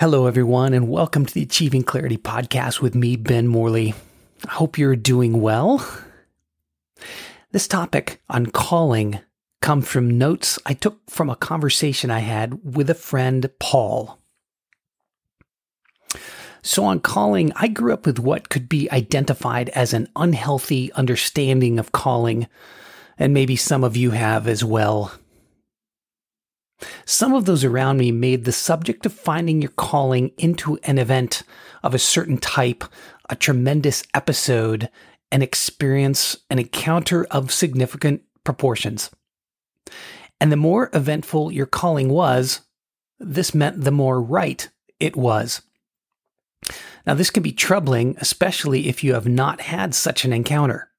Hello, everyone, and welcome to the Achieving Clarity podcast with me, Ben Morley. I hope you're doing well. This topic on calling comes from notes I took from a conversation I had with a friend, Paul. So, on calling, I grew up with what could be identified as an unhealthy understanding of calling, and maybe some of you have as well. Some of those around me made the subject of finding your calling into an event of a certain type, a tremendous episode, an experience, an encounter of significant proportions. And the more eventful your calling was, this meant the more right it was. Now, this can be troubling, especially if you have not had such an encounter.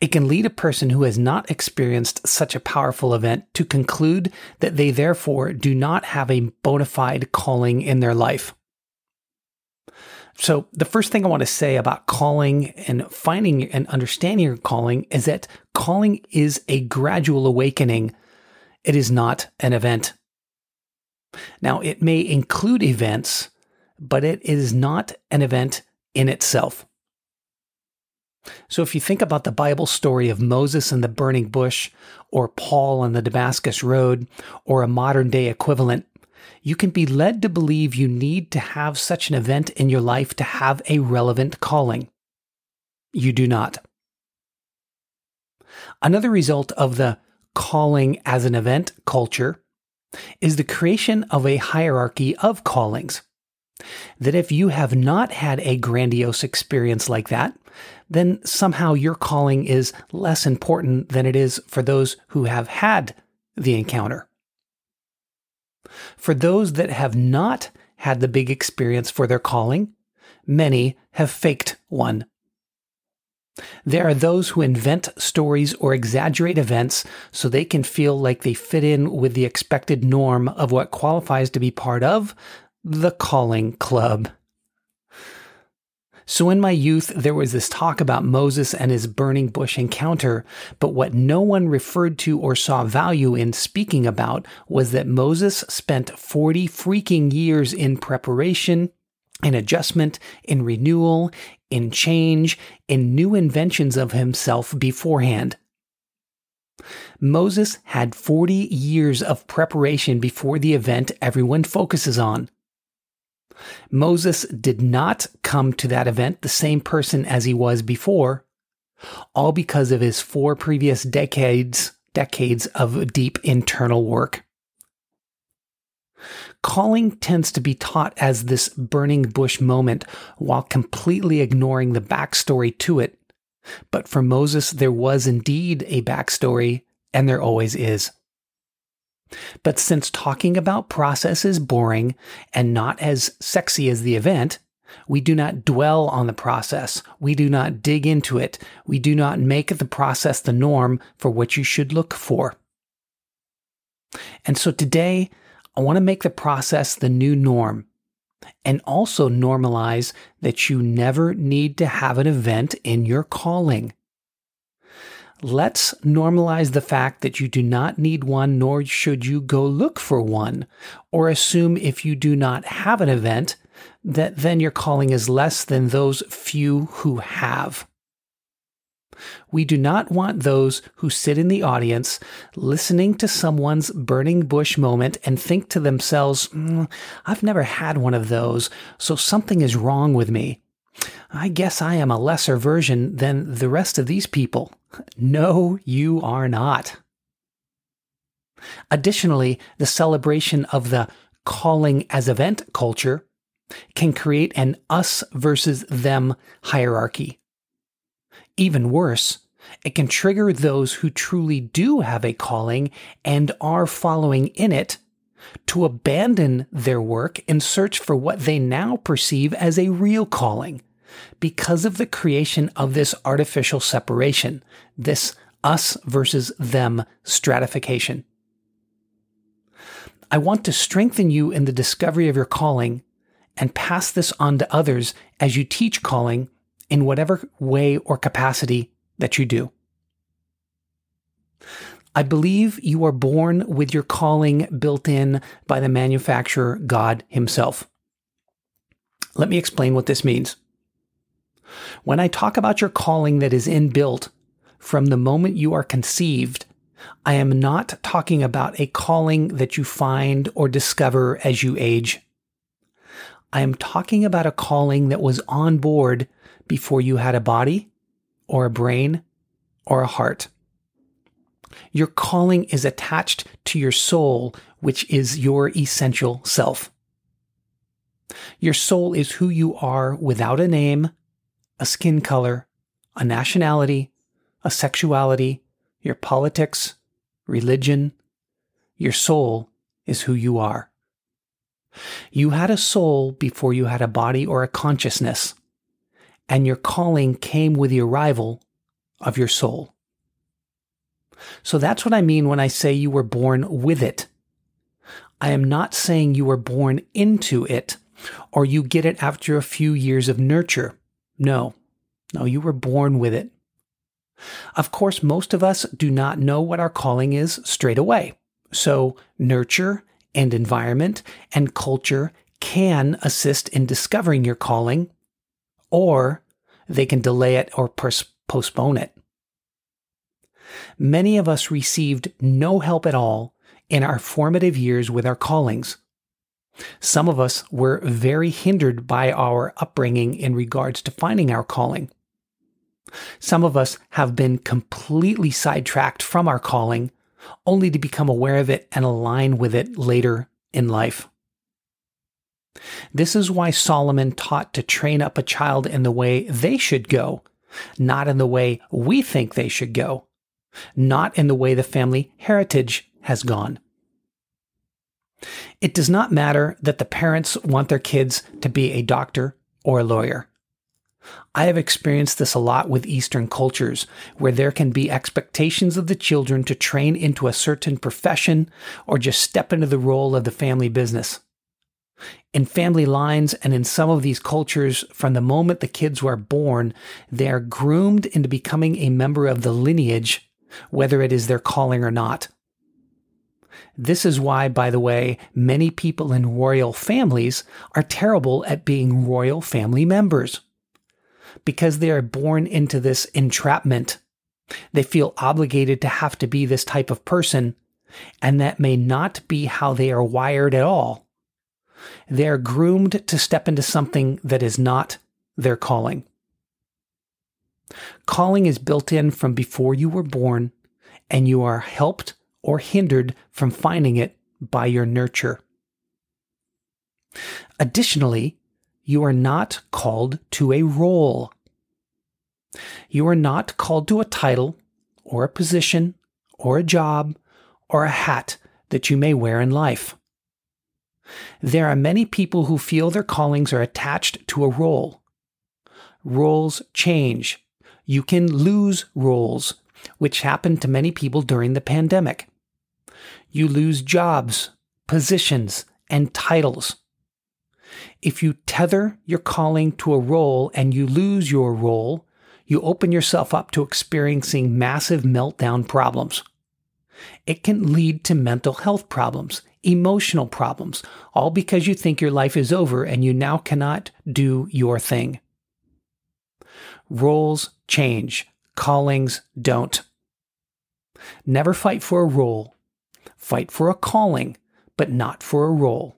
It can lead a person who has not experienced such a powerful event to conclude that they therefore do not have a bona fide calling in their life. So, the first thing I want to say about calling and finding and understanding your calling is that calling is a gradual awakening. It is not an event. Now, it may include events, but it is not an event in itself. So, if you think about the Bible story of Moses and the burning bush, or Paul on the Damascus Road, or a modern day equivalent, you can be led to believe you need to have such an event in your life to have a relevant calling. You do not. Another result of the calling as an event culture is the creation of a hierarchy of callings. That if you have not had a grandiose experience like that, then somehow your calling is less important than it is for those who have had the encounter. For those that have not had the big experience for their calling, many have faked one. There are those who invent stories or exaggerate events so they can feel like they fit in with the expected norm of what qualifies to be part of the calling club. So in my youth, there was this talk about Moses and his burning bush encounter, but what no one referred to or saw value in speaking about was that Moses spent 40 freaking years in preparation, in adjustment, in renewal, in change, in new inventions of himself beforehand. Moses had 40 years of preparation before the event everyone focuses on. Moses did not come to that event the same person as he was before, all because of his four previous decades decades of deep internal work. Calling tends to be taught as this burning bush moment while completely ignoring the backstory to it. But for Moses, there was indeed a backstory, and there always is. But since talking about process is boring and not as sexy as the event, we do not dwell on the process. We do not dig into it. We do not make the process the norm for what you should look for. And so today, I want to make the process the new norm and also normalize that you never need to have an event in your calling. Let's normalize the fact that you do not need one, nor should you go look for one, or assume if you do not have an event, that then your calling is less than those few who have. We do not want those who sit in the audience listening to someone's burning bush moment and think to themselves, mm, I've never had one of those, so something is wrong with me. I guess I am a lesser version than the rest of these people. No, you are not. Additionally, the celebration of the calling as event culture can create an us versus them hierarchy. Even worse, it can trigger those who truly do have a calling and are following in it to abandon their work and search for what they now perceive as a real calling because of the creation of this artificial separation, this us versus them stratification. I want to strengthen you in the discovery of your calling and pass this on to others as you teach calling in whatever way or capacity that you do. I believe you are born with your calling built in by the manufacturer, God Himself. Let me explain what this means. When I talk about your calling that is inbuilt from the moment you are conceived, I am not talking about a calling that you find or discover as you age. I am talking about a calling that was on board before you had a body or a brain or a heart. Your calling is attached to your soul, which is your essential self. Your soul is who you are without a name, a skin color, a nationality, a sexuality, your politics, religion. Your soul is who you are. You had a soul before you had a body or a consciousness, and your calling came with the arrival of your soul. So that's what I mean when I say you were born with it. I am not saying you were born into it or you get it after a few years of nurture. No, no, you were born with it. Of course, most of us do not know what our calling is straight away. So nurture and environment and culture can assist in discovering your calling, or they can delay it or pers- postpone it. Many of us received no help at all in our formative years with our callings. Some of us were very hindered by our upbringing in regards to finding our calling. Some of us have been completely sidetracked from our calling only to become aware of it and align with it later in life. This is why Solomon taught to train up a child in the way they should go, not in the way we think they should go, not in the way the family heritage has gone. It does not matter that the parents want their kids to be a doctor or a lawyer. I have experienced this a lot with Eastern cultures, where there can be expectations of the children to train into a certain profession or just step into the role of the family business. In family lines and in some of these cultures, from the moment the kids were born, they are groomed into becoming a member of the lineage, whether it is their calling or not. This is why, by the way, many people in royal families are terrible at being royal family members because they are born into this entrapment. They feel obligated to have to be this type of person, and that may not be how they are wired at all. They are groomed to step into something that is not their calling. Calling is built in from before you were born, and you are helped or hindered from finding it by your nurture. Additionally, you are not called to a role. You are not called to a title or a position or a job or a hat that you may wear in life. There are many people who feel their callings are attached to a role. Roles change. You can lose roles, which happened to many people during the pandemic. You lose jobs, positions, and titles. If you tether your calling to a role and you lose your role, you open yourself up to experiencing massive meltdown problems. It can lead to mental health problems, emotional problems, all because you think your life is over and you now cannot do your thing. Roles change, callings don't. Never fight for a role. Fight for a calling, but not for a role.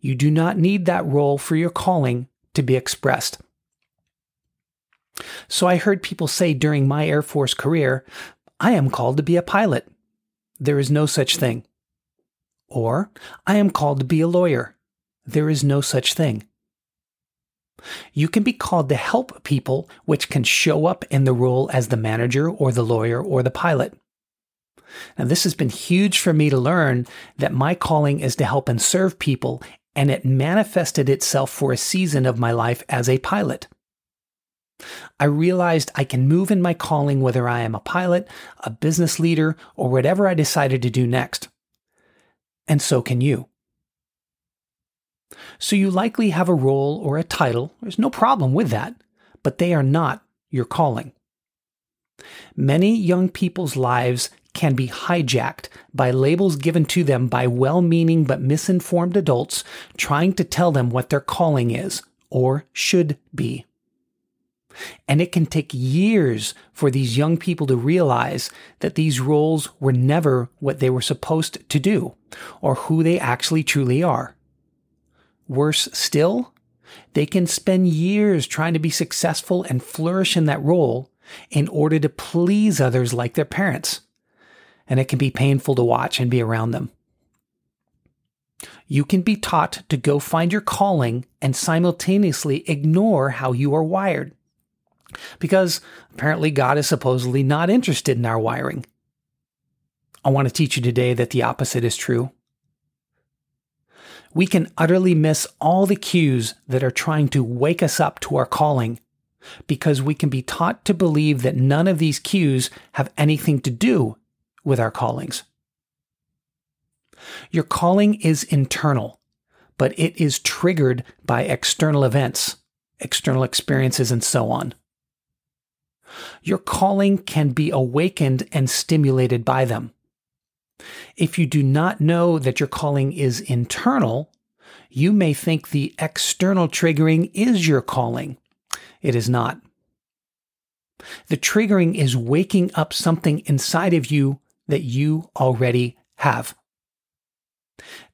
You do not need that role for your calling to be expressed. So I heard people say during my Air Force career, I am called to be a pilot. There is no such thing. Or, I am called to be a lawyer. There is no such thing. You can be called to help people, which can show up in the role as the manager or the lawyer or the pilot. Now, this has been huge for me to learn that my calling is to help and serve people, and it manifested itself for a season of my life as a pilot. I realized I can move in my calling whether I am a pilot, a business leader, or whatever I decided to do next. And so can you. So you likely have a role or a title. There's no problem with that, but they are not your calling. Many young people's lives can be hijacked by labels given to them by well meaning but misinformed adults trying to tell them what their calling is or should be. And it can take years for these young people to realize that these roles were never what they were supposed to do or who they actually truly are. Worse still, they can spend years trying to be successful and flourish in that role in order to please others like their parents. And it can be painful to watch and be around them. You can be taught to go find your calling and simultaneously ignore how you are wired. Because apparently God is supposedly not interested in our wiring. I want to teach you today that the opposite is true. We can utterly miss all the cues that are trying to wake us up to our calling because we can be taught to believe that none of these cues have anything to do with our callings. Your calling is internal, but it is triggered by external events, external experiences, and so on. Your calling can be awakened and stimulated by them. If you do not know that your calling is internal, you may think the external triggering is your calling. It is not. The triggering is waking up something inside of you that you already have.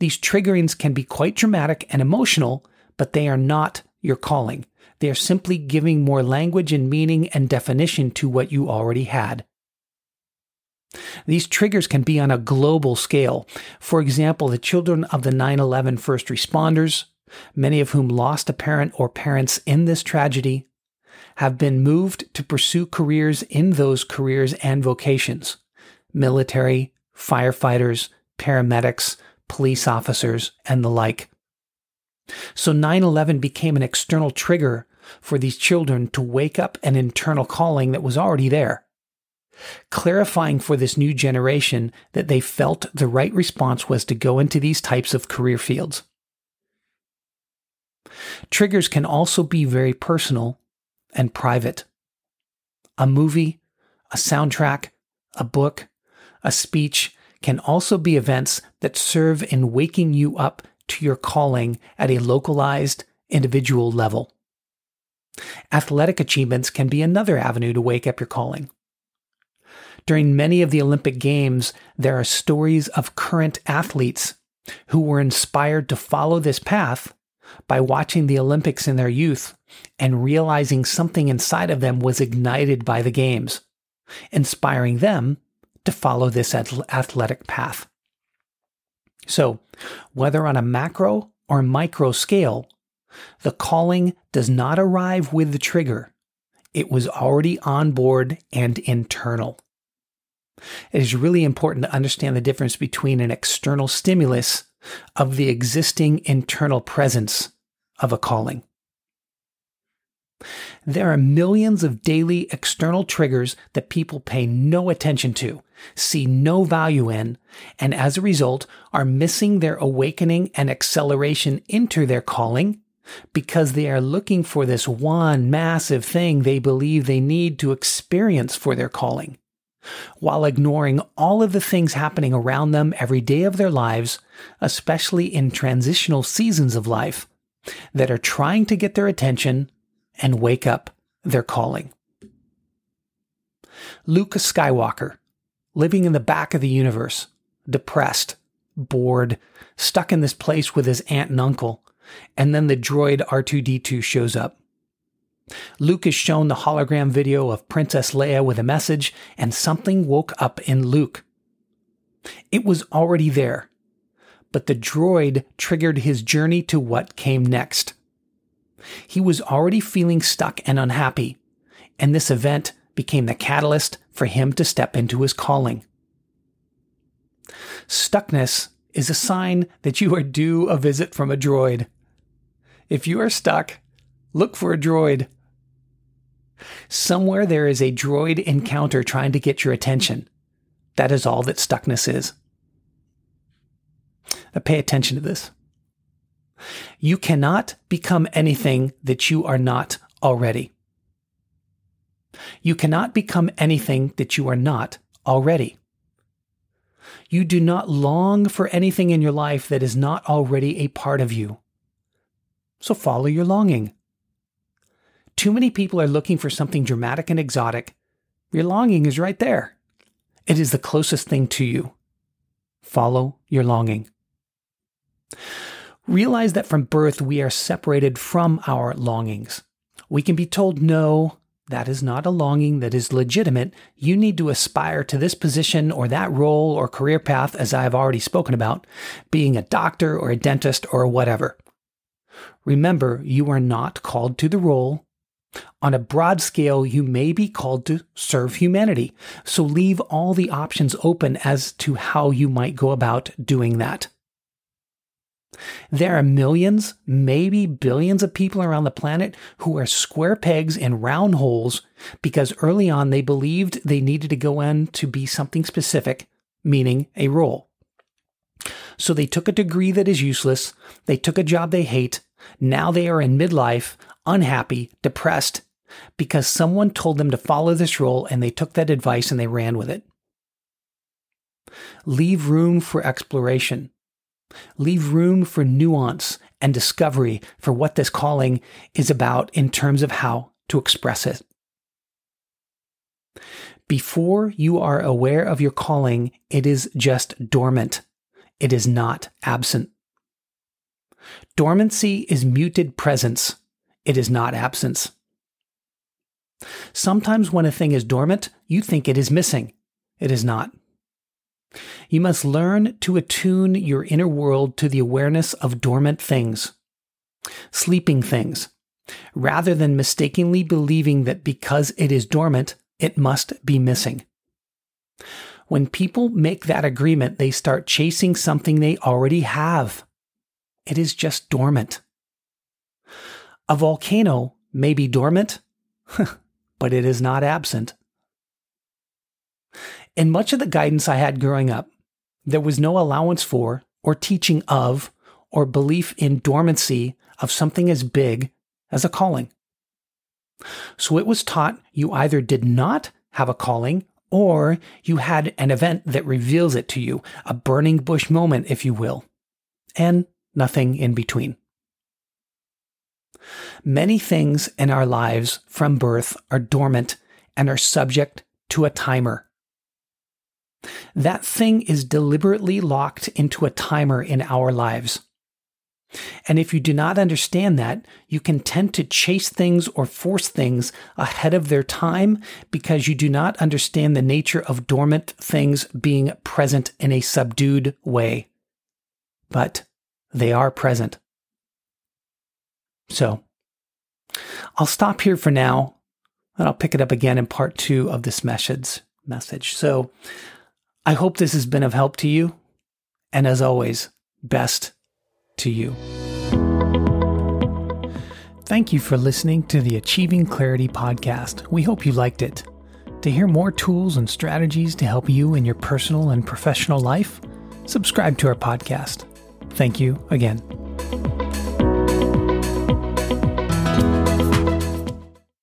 These triggerings can be quite dramatic and emotional, but they are not your calling. They are simply giving more language and meaning and definition to what you already had. These triggers can be on a global scale. For example, the children of the 9 11 first responders, many of whom lost a parent or parents in this tragedy, have been moved to pursue careers in those careers and vocations military, firefighters, paramedics, police officers, and the like. So 9 11 became an external trigger for these children to wake up an internal calling that was already there. Clarifying for this new generation that they felt the right response was to go into these types of career fields. Triggers can also be very personal and private. A movie, a soundtrack, a book, a speech can also be events that serve in waking you up to your calling at a localized, individual level. Athletic achievements can be another avenue to wake up your calling. During many of the Olympic Games, there are stories of current athletes who were inspired to follow this path by watching the Olympics in their youth and realizing something inside of them was ignited by the Games, inspiring them to follow this athletic path. So, whether on a macro or micro scale, the calling does not arrive with the trigger. It was already on board and internal. It is really important to understand the difference between an external stimulus of the existing internal presence of a calling. There are millions of daily external triggers that people pay no attention to, see no value in, and as a result are missing their awakening and acceleration into their calling because they are looking for this one massive thing they believe they need to experience for their calling, while ignoring all of the things happening around them every day of their lives, especially in transitional seasons of life, that are trying to get their attention and wake up their calling. Luke Skywalker, living in the back of the universe, depressed, bored, stuck in this place with his aunt and uncle, and then the droid R2D2 shows up. Luke is shown the hologram video of Princess Leia with a message, and something woke up in Luke. It was already there, but the droid triggered his journey to what came next. He was already feeling stuck and unhappy, and this event became the catalyst for him to step into his calling. Stuckness is a sign that you are due a visit from a droid. If you are stuck, look for a droid. Somewhere there is a droid encounter trying to get your attention. That is all that stuckness is. Now pay attention to this. You cannot become anything that you are not already. You cannot become anything that you are not already. You do not long for anything in your life that is not already a part of you. So follow your longing. Too many people are looking for something dramatic and exotic. Your longing is right there. It is the closest thing to you. Follow your longing. Realize that from birth we are separated from our longings. We can be told, no, that is not a longing that is legitimate. You need to aspire to this position or that role or career path, as I have already spoken about, being a doctor or a dentist or whatever. Remember, you are not called to the role. On a broad scale, you may be called to serve humanity. So leave all the options open as to how you might go about doing that. There are millions, maybe billions of people around the planet who are square pegs in round holes because early on they believed they needed to go in to be something specific, meaning a role. So they took a degree that is useless, they took a job they hate, now they are in midlife, unhappy, depressed, because someone told them to follow this rule and they took that advice and they ran with it. Leave room for exploration. Leave room for nuance and discovery for what this calling is about in terms of how to express it. Before you are aware of your calling, it is just dormant. It is not absent. Dormancy is muted presence. It is not absence. Sometimes when a thing is dormant, you think it is missing. It is not. You must learn to attune your inner world to the awareness of dormant things, sleeping things, rather than mistakenly believing that because it is dormant, it must be missing. When people make that agreement, they start chasing something they already have. It is just dormant. A volcano may be dormant, but it is not absent. In much of the guidance I had growing up, there was no allowance for, or teaching of, or belief in dormancy of something as big as a calling. So it was taught you either did not have a calling or you had an event that reveals it to you, a burning bush moment, if you will, and nothing in between. Many things in our lives from birth are dormant and are subject to a timer. That thing is deliberately locked into a timer in our lives. And if you do not understand that, you can tend to chase things or force things ahead of their time because you do not understand the nature of dormant things being present in a subdued way. But they are present. So, I'll stop here for now and I'll pick it up again in part two of this message. Message. So, I hope this has been of help to you. And as always, best to you. Thank you for listening to the Achieving Clarity podcast. We hope you liked it. To hear more tools and strategies to help you in your personal and professional life, subscribe to our podcast. Thank you again.